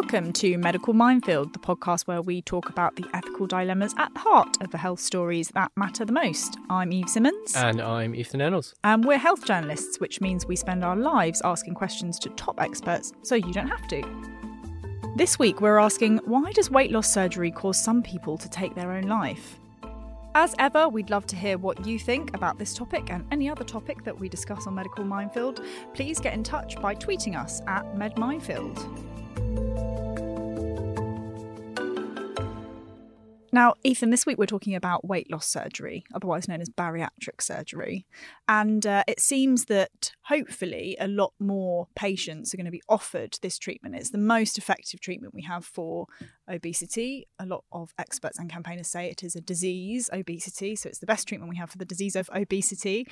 Welcome to Medical Minefield, the podcast where we talk about the ethical dilemmas at the heart of the health stories that matter the most. I'm Eve Simmons. And I'm Ethan Ennals. And we're health journalists, which means we spend our lives asking questions to top experts so you don't have to. This week, we're asking why does weight loss surgery cause some people to take their own life? As ever, we'd love to hear what you think about this topic and any other topic that we discuss on Medical Minefield. Please get in touch by tweeting us at MedMinefield. Now, Ethan, this week we're talking about weight loss surgery, otherwise known as bariatric surgery. And uh, it seems that hopefully a lot more patients are going to be offered this treatment. It's the most effective treatment we have for obesity. A lot of experts and campaigners say it is a disease, obesity. So it's the best treatment we have for the disease of obesity.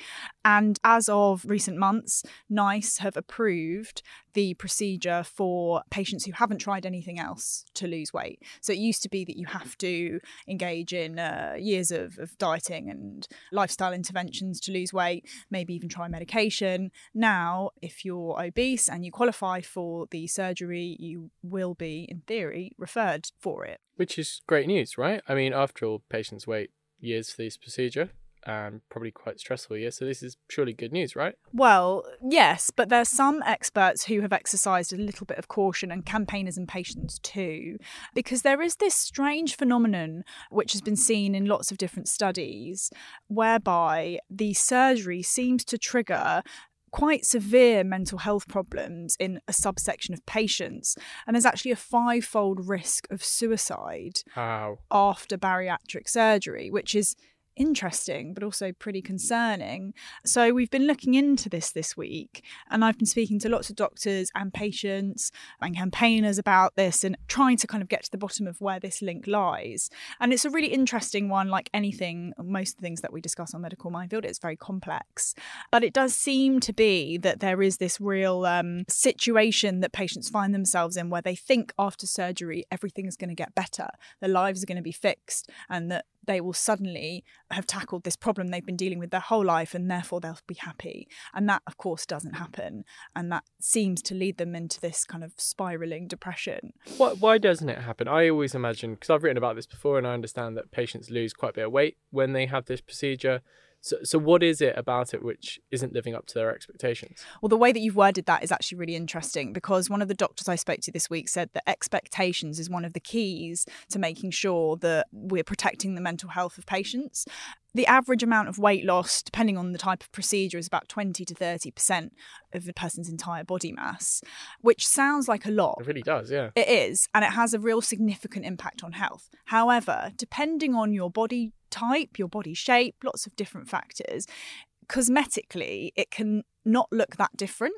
And as of recent months, NICE have approved the procedure for patients who haven't tried anything else to lose weight. So it used to be that you have to engage in uh, years of, of dieting and lifestyle interventions to lose weight, maybe even try medication. Now, if you're obese and you qualify for the surgery, you will be, in theory, referred for it. Which is great news, right? I mean, after all, patients wait years for this procedure and probably quite stressful year. So this is surely good news, right? Well, yes, but there's some experts who have exercised a little bit of caution and campaigners and patients too, because there is this strange phenomenon which has been seen in lots of different studies whereby the surgery seems to trigger quite severe mental health problems in a subsection of patients. And there's actually a five fold risk of suicide wow. after bariatric surgery, which is interesting, but also pretty concerning. So, we've been looking into this this week, and I've been speaking to lots of doctors and patients and campaigners about this and trying to kind of get to the bottom of where this link lies. And it's a really interesting one, like anything, most of the things that we discuss on Medical Minefield, it's very complex. But it does seem to be that there is this real um, situation that patients find themselves in where they think after surgery everything is going to get better, their lives are going to be fixed, and that they will suddenly have tackled this problem they've been dealing with their whole life and therefore they'll be happy. And that, of course, doesn't happen. And that seems to lead them into this kind of spiraling depression. Why, why doesn't it happen? I always imagine, because I've written about this before and I understand that patients lose quite a bit of weight when they have this procedure. So, so what is it about it which isn't living up to their expectations? Well, the way that you've worded that is actually really interesting because one of the doctors I spoke to this week said that expectations is one of the keys to making sure that we're protecting the mental health of patients. The average amount of weight loss, depending on the type of procedure, is about 20 to 30% of a person's entire body mass, which sounds like a lot. It really does, yeah. It is, and it has a real significant impact on health. However, depending on your body type, your body shape, lots of different factors. Cosmetically, it can not look that different.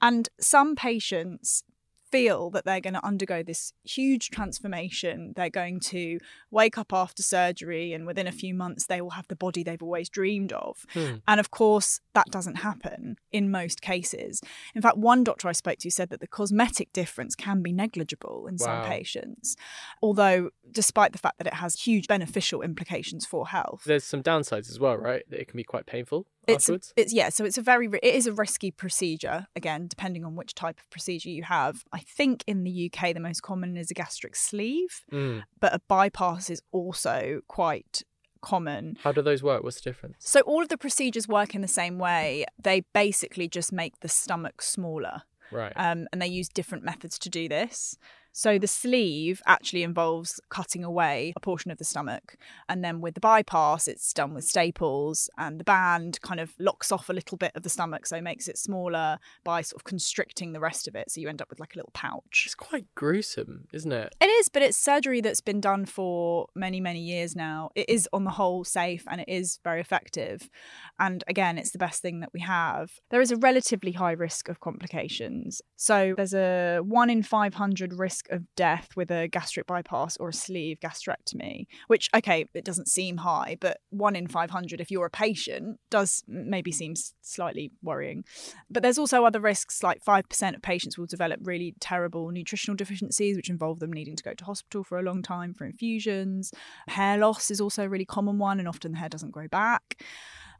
And some patients feel that they're going to undergo this huge transformation. They're going to wake up after surgery, and within a few months, they will have the body they've always dreamed of. Hmm. And of course, that doesn't happen in most cases. In fact, one doctor I spoke to said that the cosmetic difference can be negligible in wow. some patients, although, despite the fact that it has huge beneficial implications for health. There's some downsides as well, right? That it can be quite painful it's, afterwards? It's yeah, so it's a very it is a risky procedure again, depending on which type of procedure you have. I think in the UK the most common is a gastric sleeve, mm. but a bypass is also quite common. How do those work? What's the difference? So all of the procedures work in the same way. They basically just make the stomach smaller. Right. Um, and they use different methods to do this. So the sleeve actually involves cutting away a portion of the stomach. And then with the bypass, it's done with staples, and the band kind of locks off a little bit of the stomach, so it makes it smaller by sort of constricting the rest of it. So you end up with like a little pouch. It's quite gruesome, isn't it? It is, but it's surgery that's been done for many, many years now. It is on the whole safe and it is very effective. And again, it's the best thing that we have. There is a relatively high risk of complications. So there's a one in 500 risk of death with a gastric bypass or a sleeve gastrectomy, which, okay, it doesn't seem high, but one in 500 if you're a patient does maybe seem slightly worrying. But there's also other risks, like 5% of patients will develop really terrible nutritional deficiencies, which involve them needing to go to hospital for a long time for infusions. Hair loss is also a really common one, and often the hair doesn't grow back.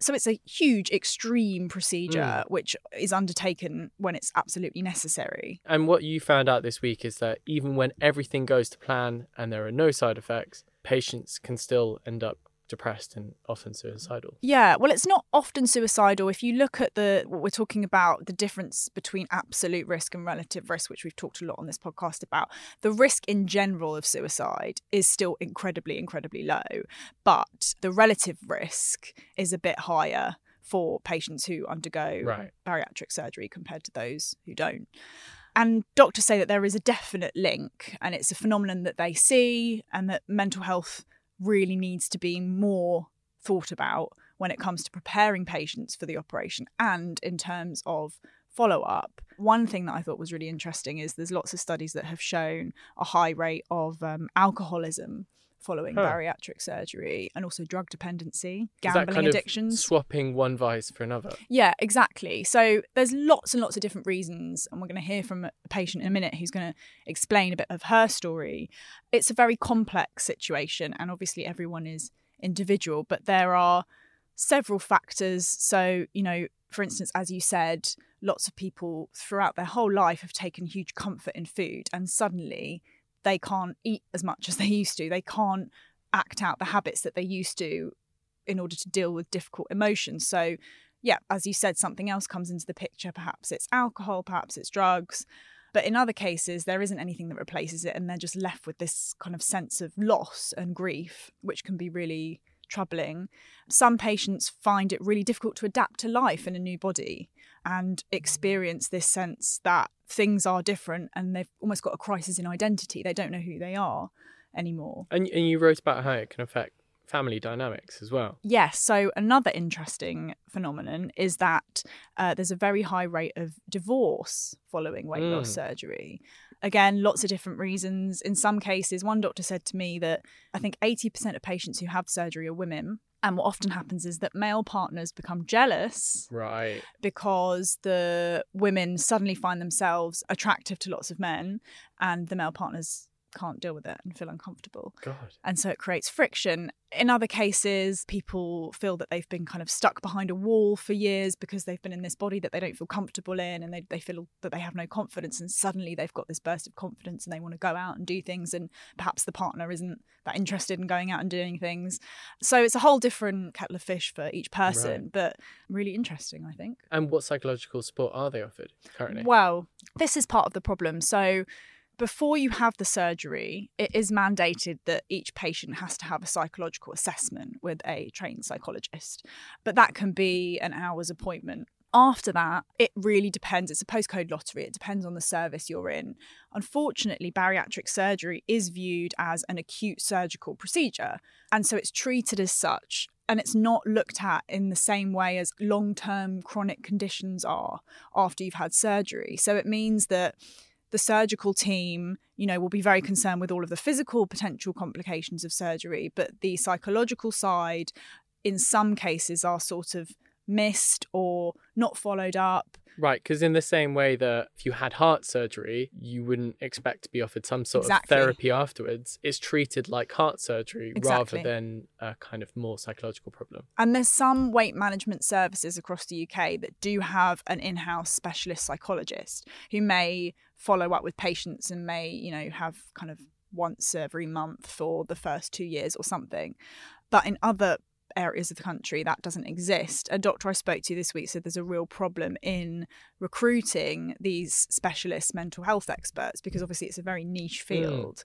So it's a huge, extreme procedure Mm. which is undertaken when it's absolutely necessary. And what you found out this week is that even when everything goes to plan and there are no side effects, patients can still end up depressed and often suicidal. Yeah, well, it's not often suicidal. If you look at the what we're talking about, the difference between absolute risk and relative risk, which we've talked a lot on this podcast about, the risk in general of suicide is still incredibly, incredibly low, but the relative risk is a bit higher for patients who undergo Right. bariatric surgery compared to those who don't. And doctors say that there is a definite link, and it's a phenomenon that they see, and that mental health really needs to be more thought about when it comes to preparing patients for the operation and in terms of follow up. One thing that I thought was really interesting is there's lots of studies that have shown a high rate of um, alcoholism following Huh. bariatric surgery and also drug dependency, gambling addictions. swapping one vice for another. Yeah, exactly. So there's lots and lots of different reasons, and we're going to hear from a patient in a minute who's going to explain a bit of her story. It's a very complex situation, and obviously everyone is individual, but there are several factors. So, you know, for instance, as you said, lots of people throughout their whole life have taken huge comfort in food, and suddenly they can't eat as much as they used to. They can't act out the habits that they used to in order to deal with difficult emotions. So, yeah, as you said, something else comes into the picture. Perhaps it's alcohol, perhaps it's drugs. But in other cases, there isn't anything that replaces it, and they're just left with this kind of sense of loss and grief, which can be really troubling. Some patients find it really difficult to adapt to life in a new body and experience this sense that things are different and they've almost got a crisis in identity. They don't know who they are anymore. And, and you wrote about how it can affect family dynamics as well. Yes. So another interesting phenomenon is that uh, there's a very high rate of divorce following weight loss Mm. surgery. Again, lots of different reasons. In some cases, one doctor said to me that I think 80% of patients who have surgery are women. And what often happens is that male partners become jealous Right. because the women suddenly find themselves attractive to lots of men and the male partners can't deal with it and feel uncomfortable God. and so it creates friction. In other cases, people feel that they've been kind of stuck behind a wall for years because they've been in this body that they don't feel comfortable in and they, they feel that they have no confidence. And suddenly they've got this burst of confidence and they want to go out and do things. And perhaps the partner isn't that interested in going out and doing things. So it's a whole different kettle of fish for each person, but really interesting, I think. And what psychological support are they offered currently? Well, this is part of the problem. So, before you have the surgery, it is mandated that each patient has to have a psychological assessment with a trained psychologist. But that can be an hour's appointment. After that, it really depends. It's a postcode lottery. It depends on the service you're in. Unfortunately, bariatric surgery is viewed as an acute surgical procedure. And so it's treated as such and it's not looked at in the same way as long term chronic conditions are after you've had surgery. So it means that the surgical team, you know, will be very mm-hmm. concerned with all of the physical potential complications of surgery, but the psychological side, in some cases, are sort of missed or not followed up. Right, because in the same way that if you had heart surgery, you wouldn't expect to be offered some sort Exactly. of therapy afterwards. It's treated like heart surgery Exactly. rather than a kind of more psychological problem. And there's some weight management services across the UK that do have an in-house specialist psychologist who may follow up with patients and may, you know, have kind of once every month for the first 2 years or something. But in other areas of the country that doesn't exist. A doctor I spoke to this week said there's a real problem in recruiting these specialist mental health experts because obviously it's a very niche hmm. field.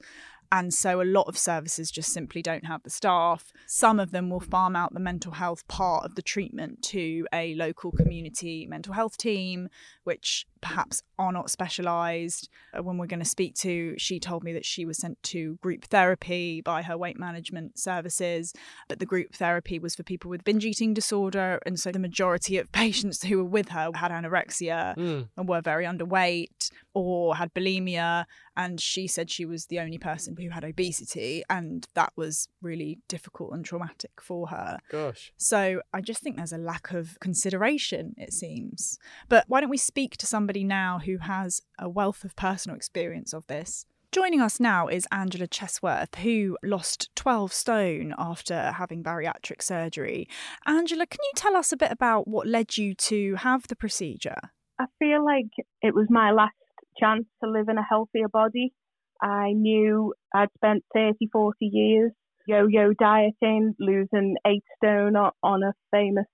And so a lot of services just simply don't have the staff. Some of them will farm out the mental health part of the treatment to a local community mental health team, which perhaps are not specialised. Uh, When we're going to speak to, she told me that she was sent to group therapy by her weight management services, but the group therapy was for people with binge eating disorder. And so the majority of patients who were with her had anorexia Mm. and were very underweight or had bulimia. And she said she was the only person who had obesity, and that was really difficult and traumatic for her. Gosh. So I just think there's a lack of consideration, it seems. But why don't we speak to somebody now who has a wealth of personal experience of this? Joining us now is Angela Chesworth, who lost 12 stone after having bariatric surgery. Angela, can you tell us a bit about what led you to have the procedure? I feel like it was my last chance to live in a healthier body. I knew I'd spent 30, 40 years yo yo dieting, losing eight stone on a famous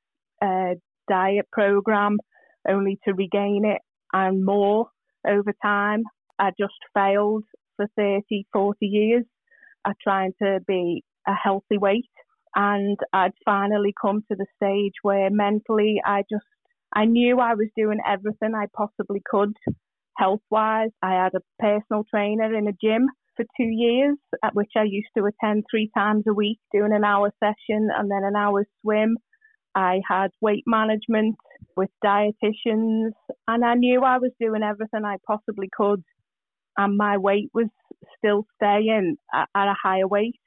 uh, diet program, only to regain it and more over time. I just failed for 30, 40 years at trying to be a healthy weight. And I'd finally come to the stage where mentally I just, I knew I was doing everything I possibly could health wise. I had a personal trainer in a gym for two years, at which I used to attend three times a week, doing an hour session and then an hour swim. I had weight management with dietitians, and I knew I was doing everything I possibly could and my weight was still staying at, a higher weight.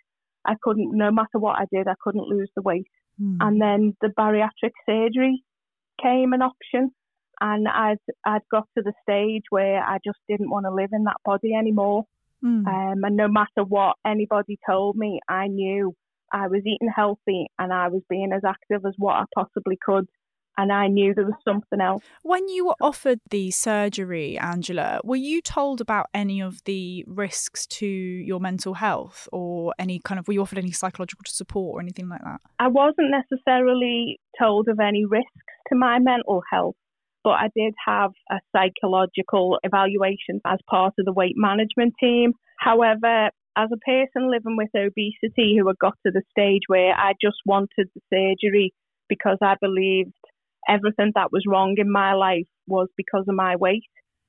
I couldn't, no matter what I did, I couldn't lose the weight. Mm. And then the bariatric surgery came an option, and I'd I'd got to the stage where I just didn't want to live in that body anymore. Mm. Um, and no matter what anybody told me, I knew I was eating healthy and I was being as active as what I possibly could and I knew there was something else. When you were offered the surgery, Angela, were you told about any of the risks to your mental health or any kind of, were you offered any psychological support or anything like that? I wasn't necessarily told of any risks to my mental health, but I did have a psychological evaluation as part of the weight management team. However, as a person living with obesity who had got to the stage where I just wanted the surgery because I believed everything that was wrong in my life was because of my weight.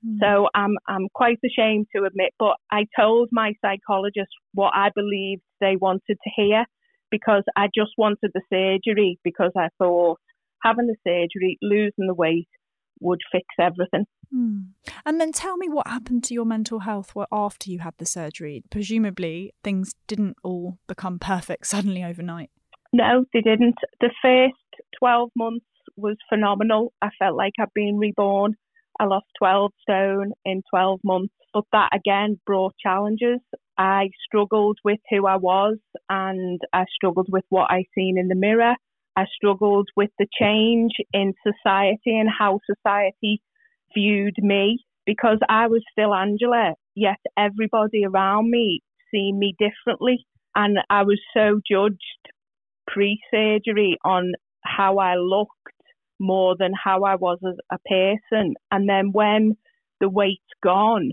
Mm. So I'm I'm quite ashamed to admit, but I told my psychologist what I believed they wanted to hear because I just wanted the surgery because I thought having the surgery, losing the weight would fix everything. Mm. And then tell me what happened to your mental health after you had the surgery. Presumably things didn't all become perfect suddenly overnight. No, they didn't. The first 12 months was phenomenal. I felt like I'd been reborn. I lost 12 stone in 12 months, but that again brought challenges. I struggled with who I was and I struggled with what I seen in the mirror. I struggled with the change in society and how society viewed me because I was still Angela, yet everybody around me seen me differently. And I was so judged pre surgery on how I looked more than how I was as a person. And then when the weight's gone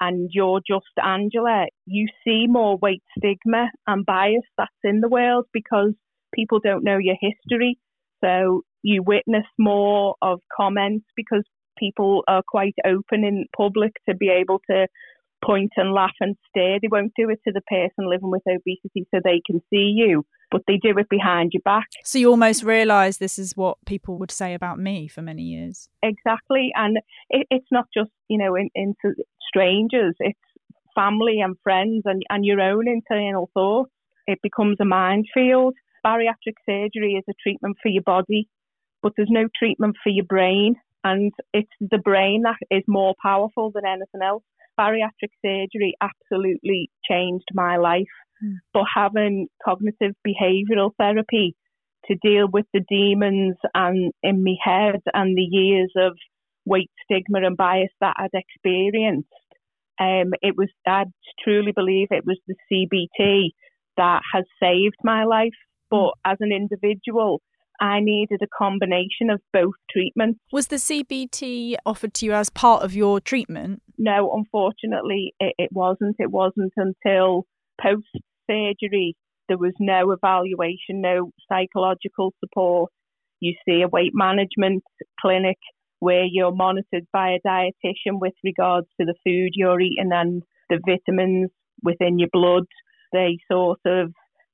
and you're just Angela, you see more weight stigma and bias that's in the world because people don't know your history. So you witness more of comments because people are quite open in public to be able to point and laugh and stare. They won't do it to the person living with obesity so they can see you but they do it behind your back. So you almost realise this is what people would say about me for many years. Exactly, and it, it's not just you know in, into strangers; it's family and friends and, and your own internal thoughts. It becomes a minefield. Bariatric surgery is a treatment for your body, but there's no treatment for your brain, and it's the brain that is more powerful than anything else. Bariatric surgery absolutely changed my life Mm. But having cognitive behavioural therapy to deal with the demons and in my head and the years of weight stigma and bias that I'd experienced, um, it was I truly believe it was the CBT that has saved my life. But as an individual, I needed a combination of both treatments. Was the CBT offered to you as part of your treatment? No, unfortunately, it, it wasn't. It wasn't until post surgery, there was no evaluation, no psychological support. You see a weight management clinic where you're monitored by a dietitian with regards to the food you're eating and the vitamins within your blood. They sort of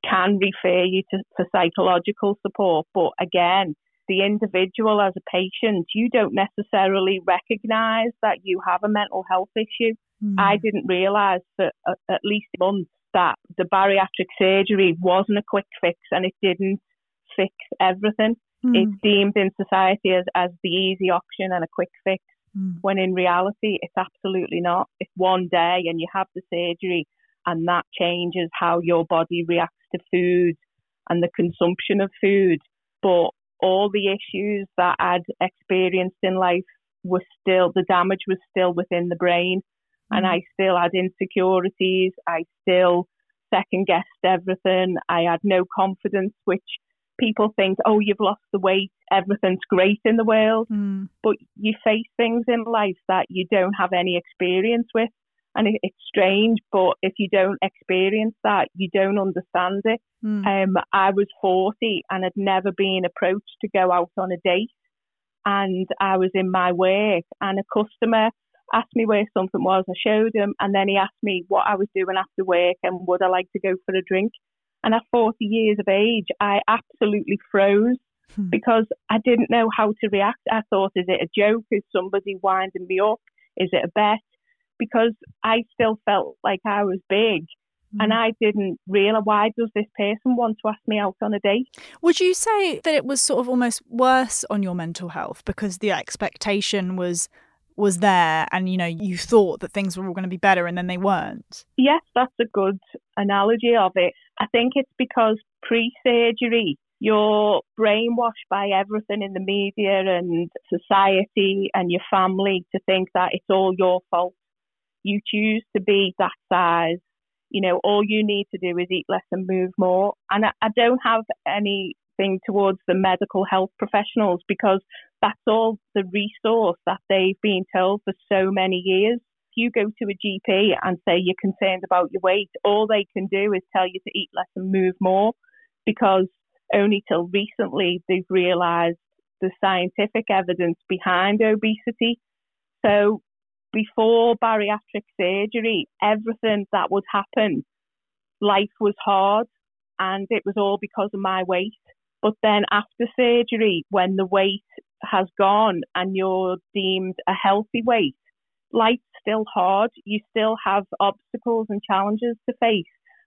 can refer you to for psychological support, but again, the individual as a patient, you don't necessarily recognize that you have a mental health issue. Mm. I didn't realize for at least months that the bariatric surgery wasn't a quick fix and it didn't fix everything. Mm. It's deemed in society as, as the easy option and a quick fix. Mm. when in reality, it's absolutely not. It's one day and you have the surgery, and that changes how your body reacts to food and the consumption of food. But all the issues that I'd experienced in life were still, the damage was still within the brain. And Mm. I still had insecurities. I still second guessed everything. I had no confidence, which people think, oh, you've lost the weight, everything's great in the world. Mm. But you face things in life that you don't have any experience with. And it, it's strange, but if you don't experience that, you don't understand it. Mm. Um, I was 40 and had never been approached to go out on a date. And I was in my work, and a customer asked me where something was. I showed him, and then he asked me what I was doing after work and would I like to go for a drink. And at 40 years of age, I absolutely froze Hmm. because I didn't know how to react. I thought, is it a joke? Is somebody winding me up? Is it a bet? Because I still felt like I was big. And Mm. I didn't realize why does this person want to ask me out on a date? Would you say that it was sort of almost worse on your mental health because the expectation was was there and you know you thought that things were all going to be better and then they weren't? Yes, that's a good analogy of it. I think it's because pre surgery, you're brainwashed by everything in the media and society and your family to think that it's all your fault. You choose to be that size. You know, all you need to do is eat less and move more. And I, I don't have anything towards the medical health professionals because that's all the resource that they've been told for so many years if you go to a GP and say you're concerned about your weight, all they can do is tell you to eat less and move more because only till recently they've realised the scientific evidence behind obesity. So before bariatric surgery, everything that would happen, life was hard and it was all because of my weight. But then after surgery, when the weight has gone and you're deemed a healthy weight, life's still hard. You still have obstacles and challenges to face.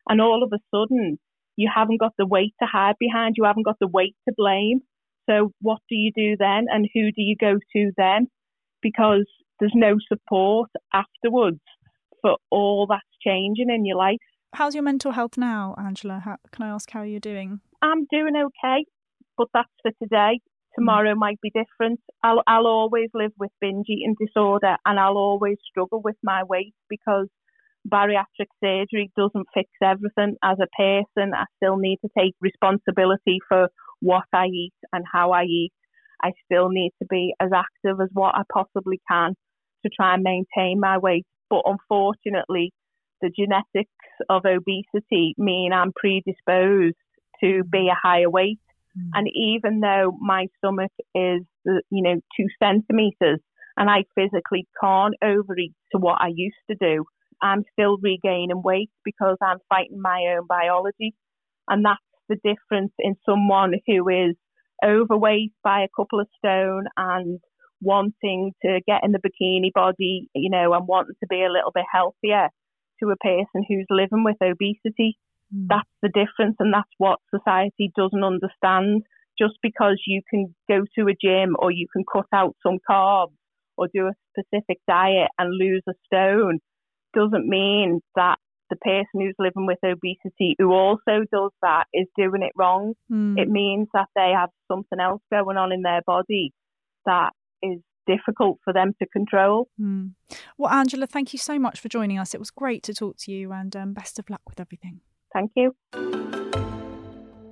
And all of a sudden, you haven't got the weight to hide behind. You haven't got the weight to blame. So what do you do then? And who do you go to then? Because there's no support afterwards for all that's changing in your life. How's your mental health now, Angela? How, can I ask how you're doing? I'm doing okay, but that's for today. Mm. Tomorrow might be different. I'll I'll always live with binge eating disorder and I'll always struggle with my weight because bariatric surgery doesn't fix everything. As a person, I still need to take responsibility for what I eat and how I eat. I still need to be as active as what I possibly can to try and maintain my weight. But unfortunately, the genetics of obesity mean I'm predisposed to be a higher weight. Mm. And even though my stomach is, you know, two centimeters and I physically can't overeat to what I used to do, I'm still regaining weight because I'm fighting my own biology. And that's the difference in someone who is overweight by a couple of stone and wanting to get in the bikini body, you know, and wanting to be a little bit healthier to a person who's living with obesity. Mm. That's the difference, and that's what society doesn't understand. Just because you can go to a gym or you can cut out some carbs or do a specific diet and lose a stone doesn't mean that the person who's living with obesity who also does that is doing it wrong. Mm. It means that they have something else going on in their body that is difficult for them to control. Mm. Well, Angela, thank you so much for joining us. It was great to talk to you and um, best of luck with everything. Thank you.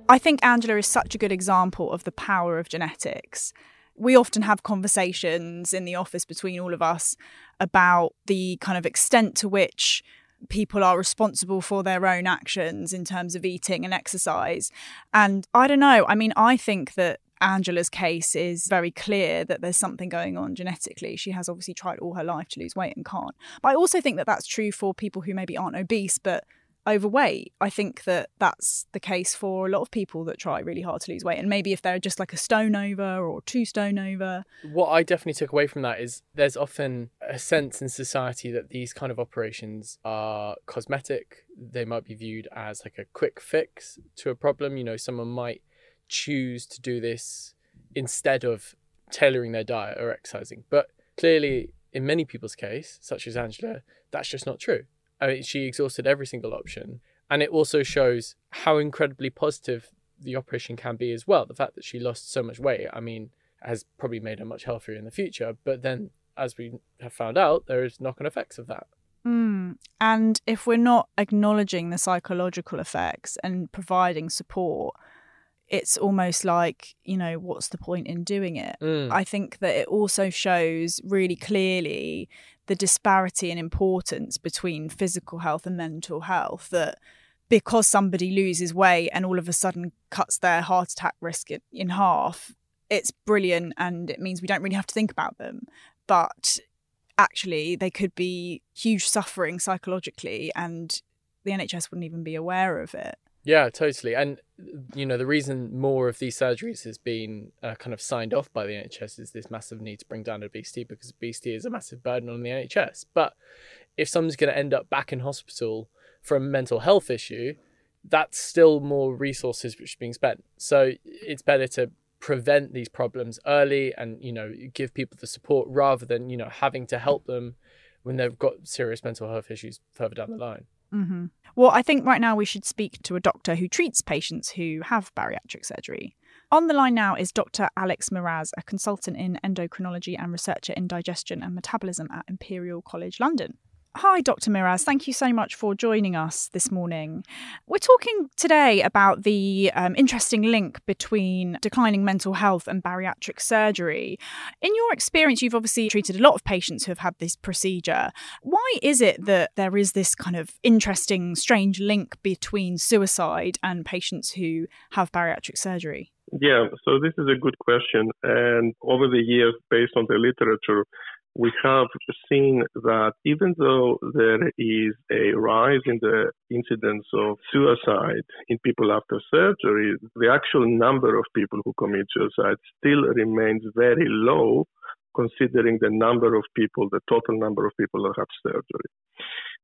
I think Angela is such a good example of the power of genetics. We often have conversations in the office between all of us about the kind of extent to which people are responsible for their own actions in terms of eating and exercise. And I don't know, I mean, I think that Angela's case is very clear that there's something going on genetically. She has obviously tried all her life to lose weight and can't. But I also think that that's true for people who maybe aren't obese but overweight. I think that that's the case for a lot of people that try really hard to lose weight. And maybe if they're just like a stone over or two stone over. What I definitely took away from that is there's often a sense in society that these kind of operations are cosmetic. They might be viewed as like a quick fix to a problem. You know, someone might choose to do this instead of tailoring their diet or exercising. But clearly, in many people's case, such as Angela, that's just not true. I mean, she exhausted every single option. And it also shows how incredibly positive the operation can be as well. The fact that she lost so much weight, I mean, has probably made her much healthier in the future. But then, as we have found out, there is knock on effects of that. Mm. And if we're not acknowledging the psychological effects and providing support, it's almost like, you know, what's the point in doing it? Mm. I think that it also shows really clearly the disparity in importance between physical health and mental health. That because somebody loses weight and all of a sudden cuts their heart attack risk in, in half, it's brilliant and it means we don't really have to think about them. But actually, they could be huge suffering psychologically, and the NHS wouldn't even be aware of it. Yeah, totally. And, you know, the reason more of these surgeries has been uh, kind of signed off by the NHS is this massive need to bring down obesity because obesity is a massive burden on the NHS. But if someone's going to end up back in hospital for a mental health issue, that's still more resources which are being spent. So it's better to prevent these problems early and you know give people the support rather than you know having to help them when they've got serious mental health issues further down the line. Mm-hmm. Well, I think right now we should speak to a doctor who treats patients who have bariatric surgery. On the line now is Dr. Alex Miras, a consultant in endocrinology and researcher in digestion and metabolism at Imperial College London. Hi, Dr. Miras. Thank you so much for joining us this morning. We're talking today about the um, interesting link between declining mental health and bariatric surgery. In your experience, you've obviously treated a lot of patients who have had this procedure. Why is it that there is this kind of interesting, strange link between suicide and patients who have bariatric surgery? Yeah, so this is a good question. And over the years, based on the literature, we have seen that even though there is a rise in the incidence of suicide in people after surgery, the actual number of people who commit suicide still remains very low considering the number of people, the total number of people that have surgery.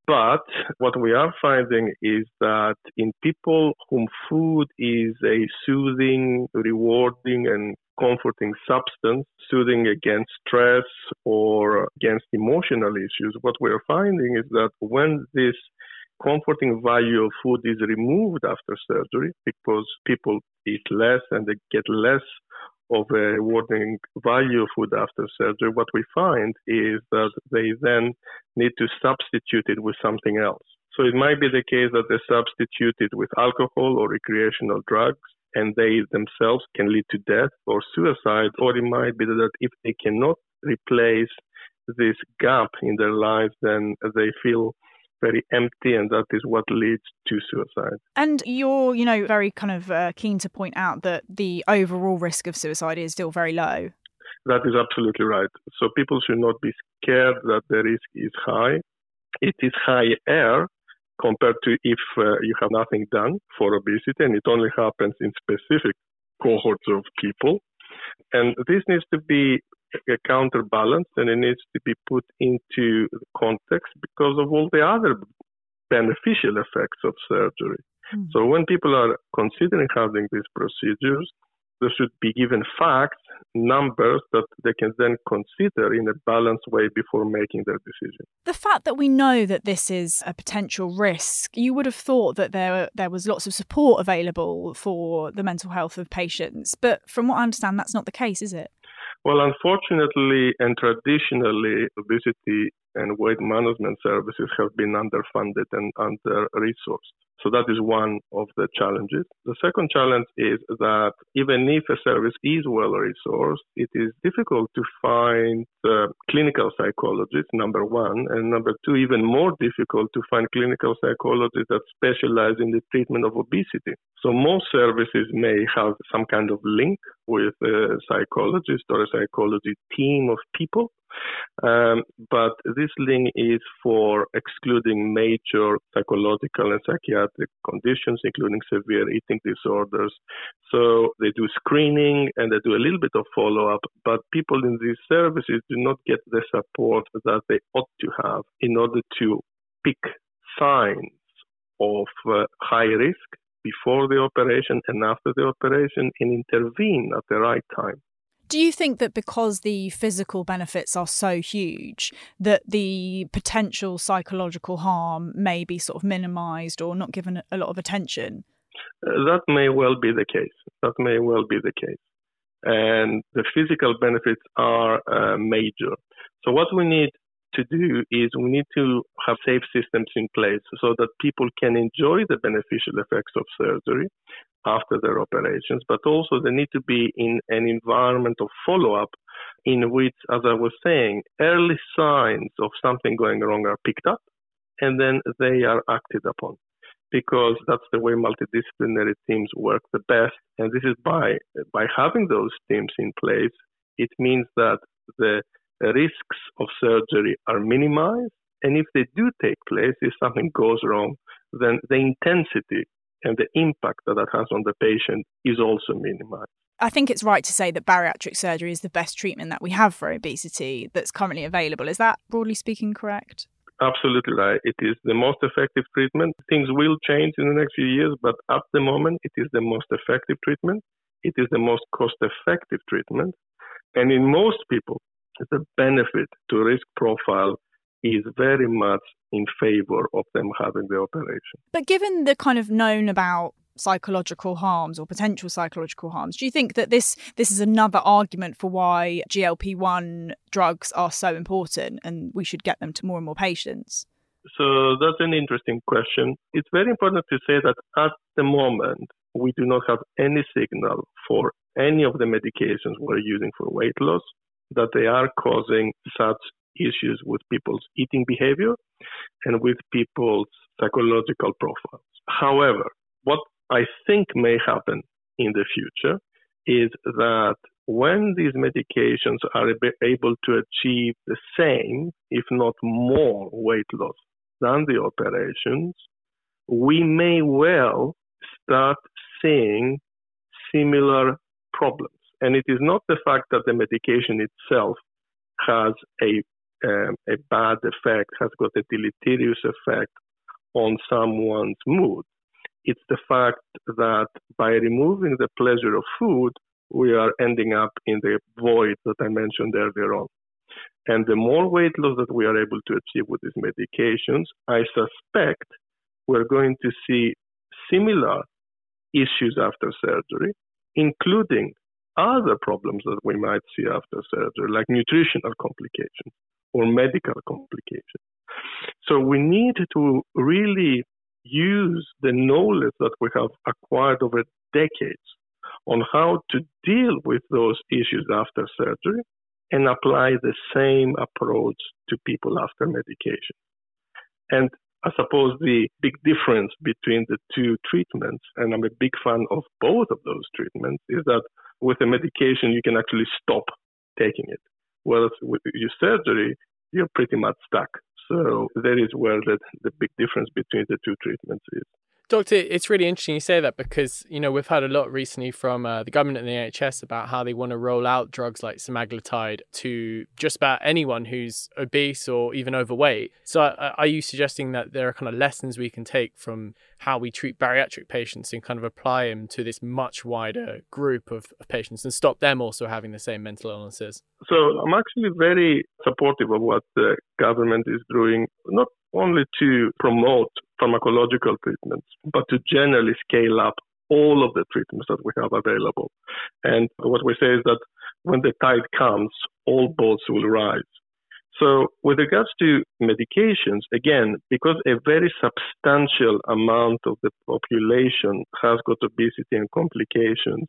But what we are finding is that in people whom food is a soothing, rewarding, and comforting substance, soothing against stress or against emotional issues, what we're finding is that when this comforting value of food is removed after surgery because people eat less and they get less of a rewarding value of food after surgery, what we find is that they then need to substitute it with something else. So it might be the case that they substitute it with alcohol or recreational drugs and they themselves can lead to death or suicide, or it might be that if they cannot replace this gap in their lives, then they feel very empty, and that is what leads to suicide. And you're, you know, very kind of uh, keen to point out that the overall risk of suicide is still very low. That is absolutely right. So people should not be scared that the risk is high. It is higher compared to if uh, you have nothing done for obesity, and it only happens in specific cohorts of people. And this needs to be a counterbalance and it needs to be put into context because of all the other beneficial effects of surgery. Mm. So when people are considering having these procedures, they should be given facts, numbers that they can then consider in a balanced way before making their decision. The fact that we know that this is a potential risk, you would have thought that there there was lots of support available for the mental health of patients, but from what I understand, that's not the case, is it? Well, unfortunately and traditionally, obesity and weight management services have been underfunded and under resourced. So that is one of the challenges. The second challenge is that even if a service is well resourced, it is difficult to find uh, clinical psychologists, number one, and number two, even more difficult to find clinical psychologists that specialize in the treatment of obesity. So most services may have some kind of link with a psychologist or a psychology team of people um, but this link is for excluding major psychological and psychiatric conditions, including severe eating disorders. So they do screening and they do a little bit of follow up, but people in these services do not get the support that they ought to have in order to pick signs of uh, high risk before the operation and after the operation and intervene at the right time. Do you think that because the physical benefits are so huge, that the potential psychological harm may be sort of minimized or not given a lot of attention? Uh, that may well be the case. That may well be the case. And the physical benefits are uh, major. So, what we need to do is we need to have safe systems in place so that people can enjoy the beneficial effects of surgery after their operations, but also they need to be in an environment of follow up in which, as I was saying, early signs of something going wrong are picked up and then they are acted upon because that's the way multidisciplinary teams work the best. And this is by, by having those teams in place, it means that the risks of surgery are minimized. And if they do take place, if something goes wrong, then the intensity and the impact that that has on the patient is also minimized. I think it's right to say that bariatric surgery is the best treatment that we have for obesity that's currently available. Is that broadly speaking correct? Absolutely right. It is the most effective treatment. Things will change in the next few years, but at the moment, it is the most effective treatment. It is the most cost effective treatment. And in most people, the benefit to risk profile is very much in favor of them having the operation. But given the kind of known about psychological harms or potential psychological harms, do you think that this this is another argument for why GLP-1 drugs are so important and we should get them to more and more patients? So that's an interesting question. It's very important to say that at the moment we do not have any signal for any of the medications we're using for weight loss that they are causing such issues with people's eating behavior and with people's psychological profiles. However, what I think may happen in the future is that when these medications are able to achieve the same, if not more, weight loss than the operations, we may well start seeing similar problems. And it is not the fact that the medication itself has a um, a bad effect, has got a deleterious effect on someone's mood. It's the fact that by removing the pleasure of food, we are ending up in the void that I mentioned earlier on. And the more weight loss that we are able to achieve with these medications, I suspect we're going to see similar issues after surgery, including other problems that we might see after surgery, like nutritional complications or medical complications. So we need to really use the knowledge that we have acquired over decades on how to deal with those issues after surgery and apply the same approach to people after medication. And I suppose the big difference between the two treatments, and I'm a big fan of both of those treatments, is that with a medication, you can actually stop taking it. Whereas with your surgery, you're pretty much stuck. So that is where the, the big difference between the two treatments is. Doctor, it's really interesting you say that because, you know, we've heard a lot recently from uh, the government and the NHS about how they want to roll out drugs like semaglutide to just about anyone who's obese or even overweight. So uh, are you suggesting that there are kind of lessons we can take from how we treat bariatric patients and kind of apply them to this much wider group of, of patients and stop them also having the same mental illnesses? So I'm actually very supportive of what the government is doing, not only to promote pharmacological treatments, but to generally scale up all of the treatments that we have available. And what we say is that when the tide comes, all boats will rise. So, with regards to medications, again, because a very substantial amount of the population has got obesity and complications,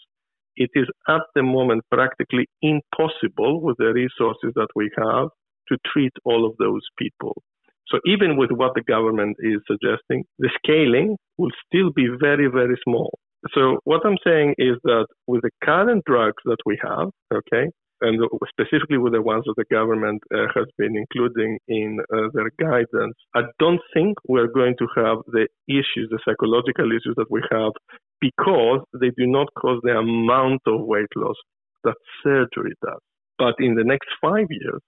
it is at the moment practically impossible with the resources that we have to treat all of those people. So even with what the government is suggesting, the scaling will still be very, very small. So what I'm saying is that with the current drugs that we have, okay, and specifically with the ones that the government uh, has been including in uh, their guidance, I don't think we're going to have the issues, the psychological issues that we have, because they do not cause the amount of weight loss that surgery does. But in the next five years,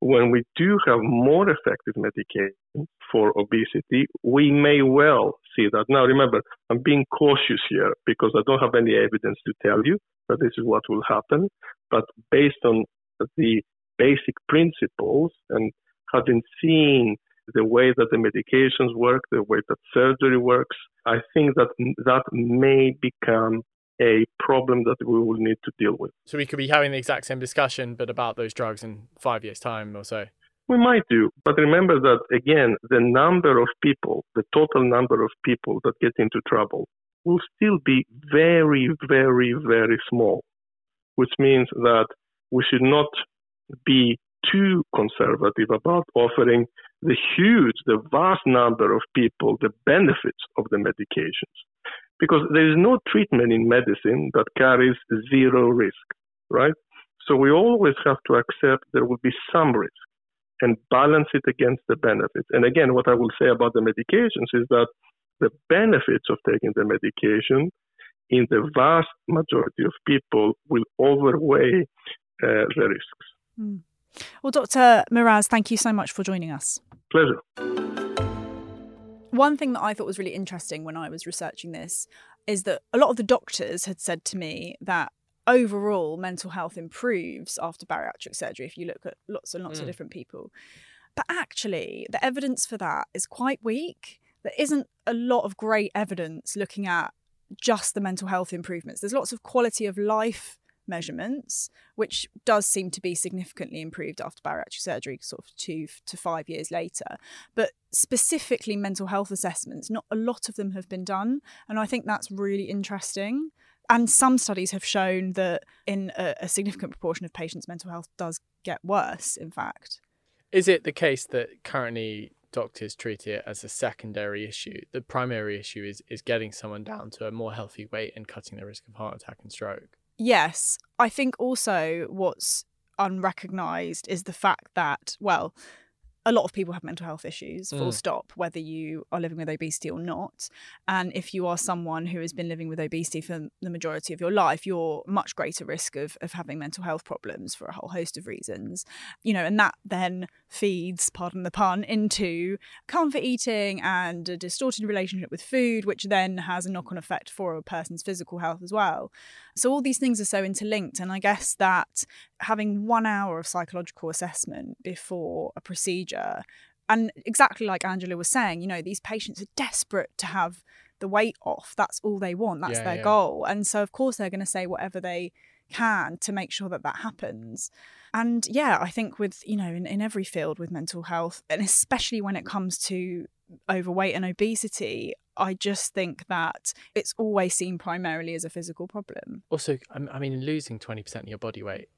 when we do have more effective medication for obesity, we may well see that. Now, remember, I'm being cautious here because I don't have any evidence to tell you that this is what will happen. But based on the basic principles and having seen the way that the medications work, the way that surgery works, I think that that may become a problem that we will need to deal with. So we could be having the exact same discussion, but about those drugs in five years' time or so. We might do, but remember that again, the number of people, the total number of people that get into trouble will still be very, very, very small, which means that we should not be too conservative about offering the huge, the vast number of people the benefits of the medications. Because there is no treatment in medicine that carries zero risk, right? So we always have to accept there will be some risk and balance it against the benefits. And again, what I will say about the medications is that the benefits of taking the medication in the vast majority of people will overweigh uh, the risks. Mm. Well, Dr. Miras, thank you so much for joining us. Pleasure. One thing that I thought was really interesting when I was researching this is that a lot of the doctors had said to me that overall mental health improves after bariatric surgery if you look at lots and lots mm. of different people. But actually, the evidence for that is quite weak. There isn't a lot of great evidence looking at just the mental health improvements. There's lots of quality of life measurements, which does seem to be significantly improved after bariatric surgery, sort of two to five years later. But specifically, mental health assessments, not a lot of them have been done. And I think that's really interesting. And some studies have shown that in a, a significant proportion of patients, mental health does get worse, in fact. Is it the case that currently doctors treat it as a secondary issue. The primary issue is is getting someone down to a more healthy weight and cutting the risk of heart attack and stroke yes, I think also what's unrecognized is the fact that, well, a lot of people have mental health issues, full mm. stop, whether you are living with obesity or not. And if you are someone who has been living with obesity for the majority of your life, you're much greater risk of, of having mental health problems for a whole host of reasons. You know, and that then feeds, pardon the pun, into comfort eating and a distorted relationship with food, which then has a knock on effect for a person's physical health as well. So all these things are so interlinked. And I guess that having one hour of psychological assessment before a procedure, and exactly like Angela was saying, you know, these patients are desperate to have the weight off. That's all they want. That's yeah, their yeah. goal. And so, of course, they're going to say whatever they can to make sure that that happens. And yeah, I think with, you know, in, in every field with mental health, and especially when it comes to overweight and obesity, I just think that it's always seen primarily as a physical problem. Also, I mean, losing 20% of your body weight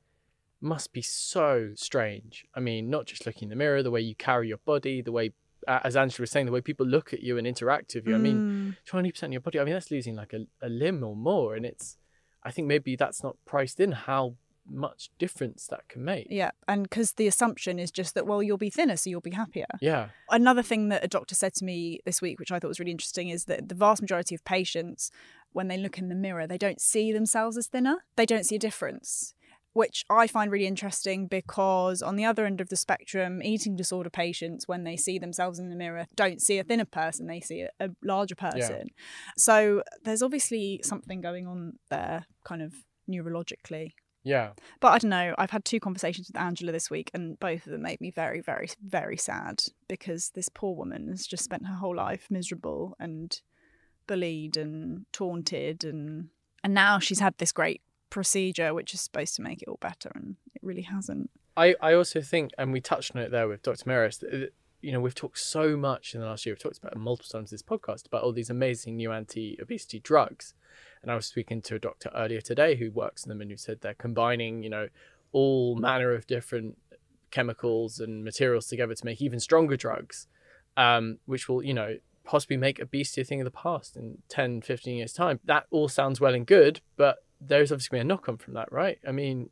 must be so strange. I mean, not just looking in the mirror, the way you carry your body, the way, as Angela was saying, the way people look at you and interact with you. Mm. I mean, 20% mm. of your body, I mean, that's losing like a, a limb or more. And it's, I think maybe that's not priced in how much difference that can make. Yeah, and because the assumption is just that well you'll be thinner so you'll be happier. Yeah. Another thing that a doctor said to me this week which I thought was really interesting is that the vast majority of patients when they look in the mirror they don't see themselves as thinner. They don't see a difference. Which I find really interesting because, on the other end of the spectrum, eating disorder patients, when they see themselves in the mirror, don't see a thinner person, they see a, larger person. Yeah. So, there's obviously something going on there, kind of neurologically. Yeah. But I don't know. I've had two conversations with Angela this week, and both of them made me very, very, very sad because this poor woman has just spent her whole life miserable and bullied and taunted, and and now she's had this great procedure which is supposed to make it all better, and it really hasn't. I I also think, and we touched on it there with Dr. Miras. You know, we've talked so much in the last year. We've talked about multiple times in this podcast about all these amazing new anti-obesity drugs and I was speaking to a doctor earlier today who works in them and who said they're combining, you know, all manner of different chemicals and materials together to make even stronger drugs, um, which will, you know, possibly make obesity a thing of the past in 10, 15 years' time. That all sounds well and good, but there's obviously going to be a knock on from that, right? I mean,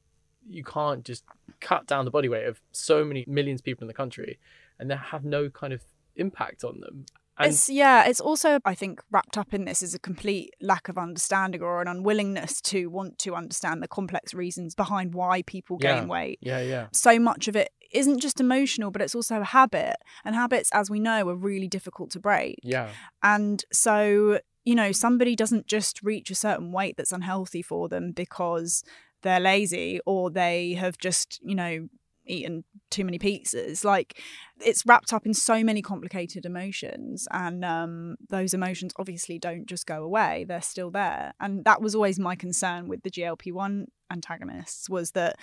you can't just cut down the body weight of so many millions of people in the country and they have no kind of impact on them and it's yeah, it's also I think wrapped up in this is a complete lack of understanding or an unwillingness to want to understand the complex reasons behind why people yeah, gain weight. Yeah, yeah. So much of it isn't just emotional, but it's also a habit. And habits, as we know, are really difficult to break. Yeah. And so, you know, somebody doesn't just reach a certain weight that's unhealthy for them because they're lazy or they have just, you know, eaten too many pizzas. Like it's wrapped up in so many complicated emotions, and um, those emotions obviously don't just go away; they're still there. And that was always my concern with the GLP one antagonists was that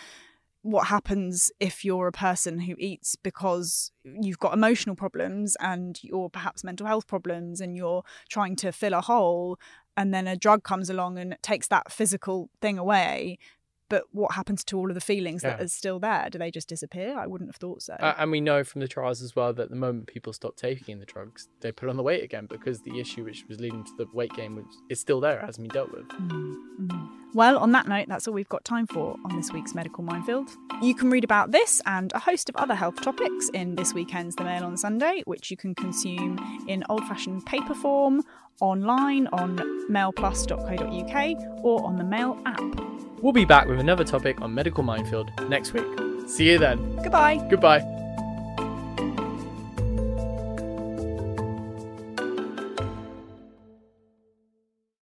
what happens if you're a person who eats because you've got emotional problems and or perhaps mental health problems and you're trying to fill a hole and then a drug comes along and takes that physical thing away but what happens to all of the feelings Yeah. that are still there? Do they just disappear? I wouldn't have thought so. Uh, and we know from the trials as well that the moment people stop taking the drugs, they put on the weight again because the issue which was leading to the weight gain was, is still there, it hasn't been dealt with. Well, on that note, that's all we've got time for on this week's Medical Minefield. You can read about this and a host of other health topics in this weekend's The Mail on Sunday, which you can consume in old fashioned paper form, online on mailplus.co.uk, or on the Mail app. We'll be back with another topic on Medical Minefield next week. See you then. Goodbye. Goodbye.